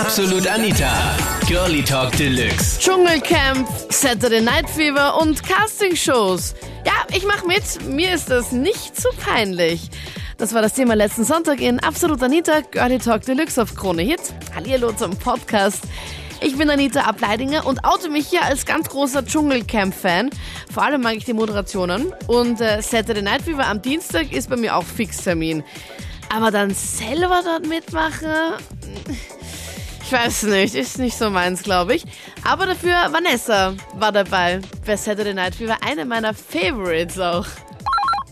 Absolut Anita. Girlie Talk Deluxe. Dschungelcamp, Saturday Night Fever und Castingshows. Ja, ich mach mit. Mir ist das nicht zu peinlich. Das war das Thema letzten Sonntag in Absolut Anita, Girlie Talk Deluxe auf Krone Hit. Hallihallo zum Podcast. Ich bin Anita Ableidinger und oute mich hier als ganz großer Dschungelcamp-Fan. Vor allem mag ich die Moderationen. Und äh, Saturday Night Fever am Dienstag ist bei mir auch Fixtermin. Aber dann selber dort mitmachen, weiß nicht, ist nicht so meins, glaube ich. Aber dafür Vanessa war dabei bei Saturday Night Fever, eine meiner Favorites auch.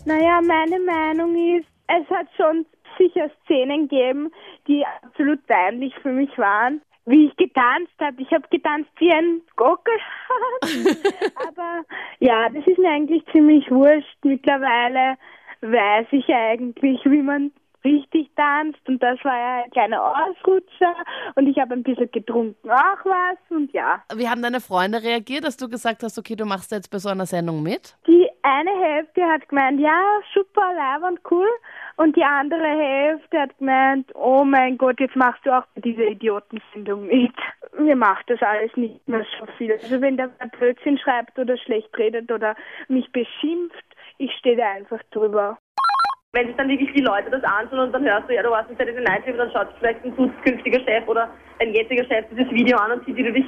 Naja, meine Meinung ist, es hat schon sicher Szenen gegeben, die absolut peinlich für mich waren. Wie ich getanzt habe. Ich habe getanzt wie ein Gockel. Aber ja, das ist mir eigentlich ziemlich wurscht. Mittlerweile weiß ich eigentlich, wie man richtig tanzt und das war ja ein kleiner Ausrutscher und ich habe ein bisschen getrunken auch was und ja. Wie haben deine Freunde reagiert, dass du gesagt hast, okay, du machst jetzt bei so einer Sendung mit? Die eine Hälfte hat gemeint, ja, super, live und cool und die andere Hälfte hat gemeint, oh mein Gott, jetzt machst du auch diese Idiotensendung mit. Mir macht das alles nicht mehr so viel. Also wenn der Blödsinn schreibt oder schlecht redet oder mich beschimpft, ich stehe da einfach drüber wenn sich dann wirklich die Leute das anschauen und dann hörst du, ja, du warst in Saturday Night dann schaut vielleicht ein zukünftiger Chef oder ein jetziger Chef dieses Video an und sieht, wie du dich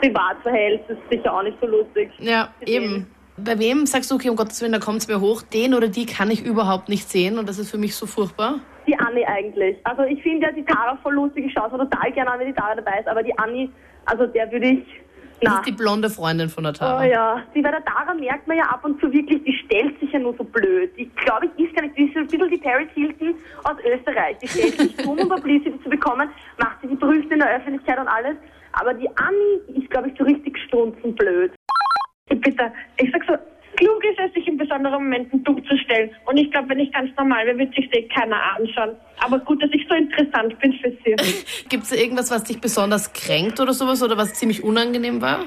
privat verhältst. Das ist sicher auch nicht so lustig. Ja, eben. Bei wem sagst du, okay, um Gottes Willen, da kommt es mir hoch, den oder die kann ich überhaupt nicht sehen und das ist für mich so furchtbar? Die Anni eigentlich. Also ich finde ja die Tara voll lustig, ich schaue so total gerne an, wenn die Tara dabei ist, aber die Anni, also der würde ich das ist die blonde Freundin von der Tara. Oh ja, die bei der Tara merkt man ja ab und zu wirklich, die stellt sich ja nur so blöd. Die glaube ich ist gar nicht, die ist ein bisschen die Paris Hilton aus Österreich. Die stellt sich dumm, um Publicity zu bekommen, macht sie die berühmt in der Öffentlichkeit und alles. Aber die Anni ist, glaube ich, so richtig stunzenblöd. Bitte, ich sag so, klug ist es, sich in besonderen Momenten dumm zu stellen. Und ich glaube, wenn ich ganz normal wäre, würde sich eh keiner anschauen. Aber gut, dass ich so interessant bin für Gibt es irgendwas, was dich besonders kränkt oder sowas oder was ziemlich unangenehm war?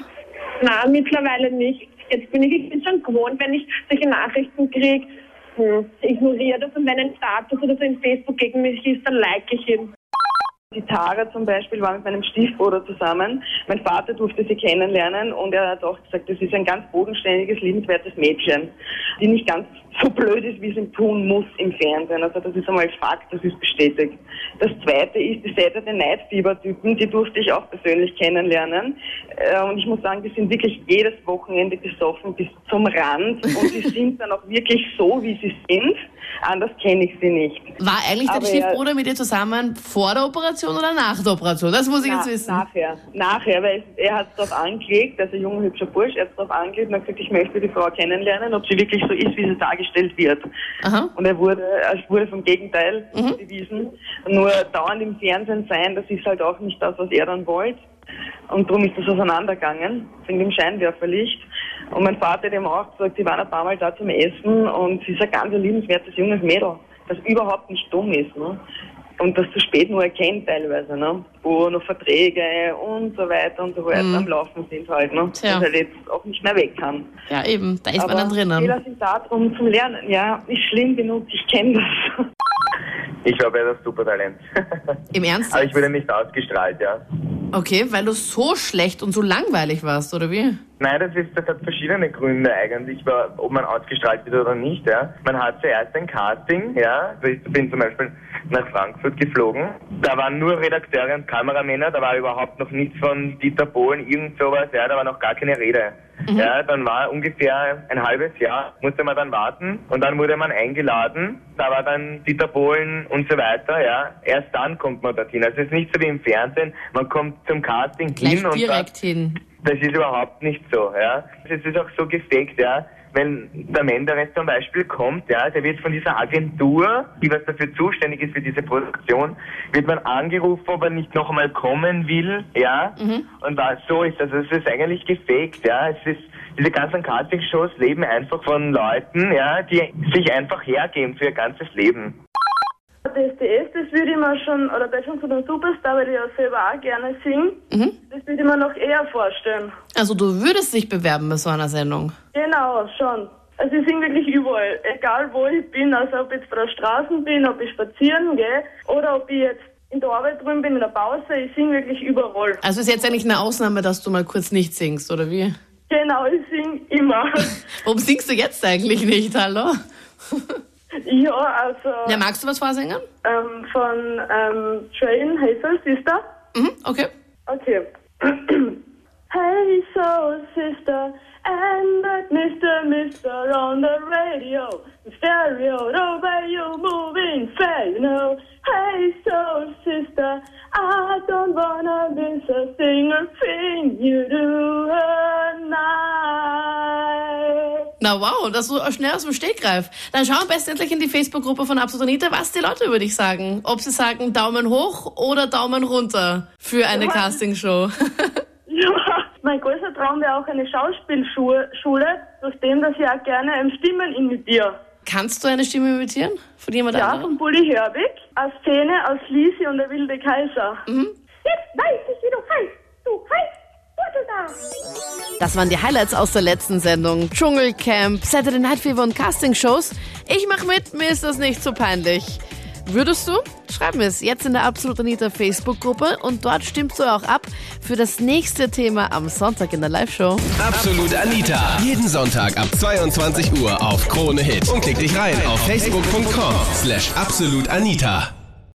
Nein, mittlerweile nicht. Jetzt bin ich, ich bin schon gewohnt, wenn ich solche Nachrichten kriege, hm, ignoriere das und wenn ein Status oder so in Facebook gegen mich ist, dann like ich ihn. Die Tara zum Beispiel war mit meinem Stiefbruder zusammen. Mein Vater durfte sie kennenlernen und er hat auch gesagt, das ist ein ganz bodenständiges, liebenswertes Mädchen, die nicht ganz so blöd ist, wie sie tun muss im Fernsehen. Also das ist einmal Fakt, das ist bestätigt. Das zweite ist die Saturday Night Fever Typen, die durfte ich auch persönlich kennenlernen. Äh, und ich muss sagen, die sind wirklich jedes Wochenende besoffen bis zum Rand und die sind dann auch wirklich so, wie sie sind. Anders kenne ich sie nicht. War eigentlich dein Stiefbruder mit dir zusammen vor der Operation oder nach der Operation? Das muss ich na, jetzt wissen. Nachher, nachher, weil er hat es darauf angelegt, also ein junger, hübscher Bursch, er hat es darauf angelegt und hat gesagt, ich möchte die Frau kennenlernen, ob sie wirklich so ist, wie sie dargestellt wird. Aha. Und er wurde, es wurde vom Gegenteil mhm. bewiesen. Nur dauernd im Fernsehen sein, das ist halt auch nicht das, was er dann wollte. Und darum ist das auseinandergegangen, wegen dem Scheinwerferlicht. Und mein Vater hat ihm auch gesagt, sie waren ein paar Mal da zum Essen und sie ist ein ganz liebenswertes junges Mädel, das überhaupt nicht dumm ist. Ne? Und das zu spät nur erkennt teilweise, ne? wo noch Verträge und so weiter und so weiter mhm. am Laufen sind halt. Ne? Tja. Und halt jetzt auch nicht mehr weg kann. Ja, eben, da ist Aber man dann drinnen. Fehler sind da, um zu lernen. Ja, ist schlimm genug, ich kenne das. Ich war bei das Supertalent. Im Ernst? Aber ich wurde nicht ausgestrahlt, ja. Okay, weil du so schlecht und so langweilig warst, oder wie? Nein, das, ist, das hat verschiedene Gründe eigentlich, ob man ausgestrahlt wird oder nicht. Ja. Man hat zuerst ein Casting, ja. Ich bin zum Beispiel nach Frankfurt geflogen. Da waren nur Redakteure und Kameramänner, da war überhaupt noch nichts von Dieter Bohlen, irgend sowas, ja, da war noch gar keine Rede. Mhm. Ja, dann war ungefähr ein halbes Jahr, musste man dann warten und dann wurde man eingeladen. Da war dann Dieter Bohlen und so weiter, ja. Erst dann kommt man dorthin. Also es ist nicht so wie im Fernsehen, man kommt zum Casting Gleich hin und direkt hin. Das ist überhaupt nicht so, ja. Es ist auch so gefaked, ja wenn der Menderes zum Beispiel kommt, ja, der wird von dieser Agentur, die was dafür zuständig ist für diese Produktion, wird man angerufen, ob er nicht noch einmal kommen will, ja, mhm. und was so ist das. Also es ist eigentlich gefaked, ja, es ist, diese ganzen Casting-Shows leben einfach von Leuten, ja, die sich einfach hergeben für ihr ganzes Leben. DSDS, das würde ich mir schon, oder Deutschland von einem Superstar, weil ich ja selber auch gerne singe, mhm. das würde ich mir noch eher vorstellen. Also du würdest dich bewerben bei so einer Sendung? Genau, schon. Also ich singe wirklich überall, egal wo ich bin, also ob ich jetzt bei der Straße bin, ob ich spazieren gehe oder ob ich jetzt in der Arbeit drüben bin, in der Pause, ich singe wirklich überall. Also ist jetzt eigentlich eine Ausnahme, dass du mal kurz nicht singst, oder wie? Genau, ich singe immer. Warum singst du jetzt eigentlich nicht, hallo? ja, also Ja, magst du was vorsingen? ähm, von ähm, Train Hazel Sister. Mhm, okay. Okay. hey soul sister, night. Na wow, das so schnell aus dem Stegreif. Dann schau am besten endlich in die Facebook-Gruppe von Absolut Anita, was die Leute über dich sagen. Ob sie sagen Daumen hoch oder Daumen runter für eine Ja. Castingshow. Ja, mein größter Traum wäre auch eine Schauspielschule, Schule, durch den, dass ich auch gerne ähm, Stimmen imitiere. Kannst du eine Stimme imitieren? Von jemand Ja, anderem? von Bully Herbig, eine Szene aus Lisi und der wilde Kaiser. Mhm. Jetzt weiß ich, wie du heißt. Du heißt Turtelda. Das waren die Highlights aus der letzten Sendung. Dschungelcamp, Saturday Night Fever und Castingshows. Ich mach mit, mir ist das nicht so peinlich. Würdest du? Schreib mir es jetzt in der Absolut Anita Facebook-Gruppe und dort stimmst du auch ab für das nächste Thema am Sonntag in der Live-Show. Absolut Anita. Jeden Sonntag ab 22 Uhr auf Krone Hit. Und klick dich rein auf facebook.com slash absolutanita.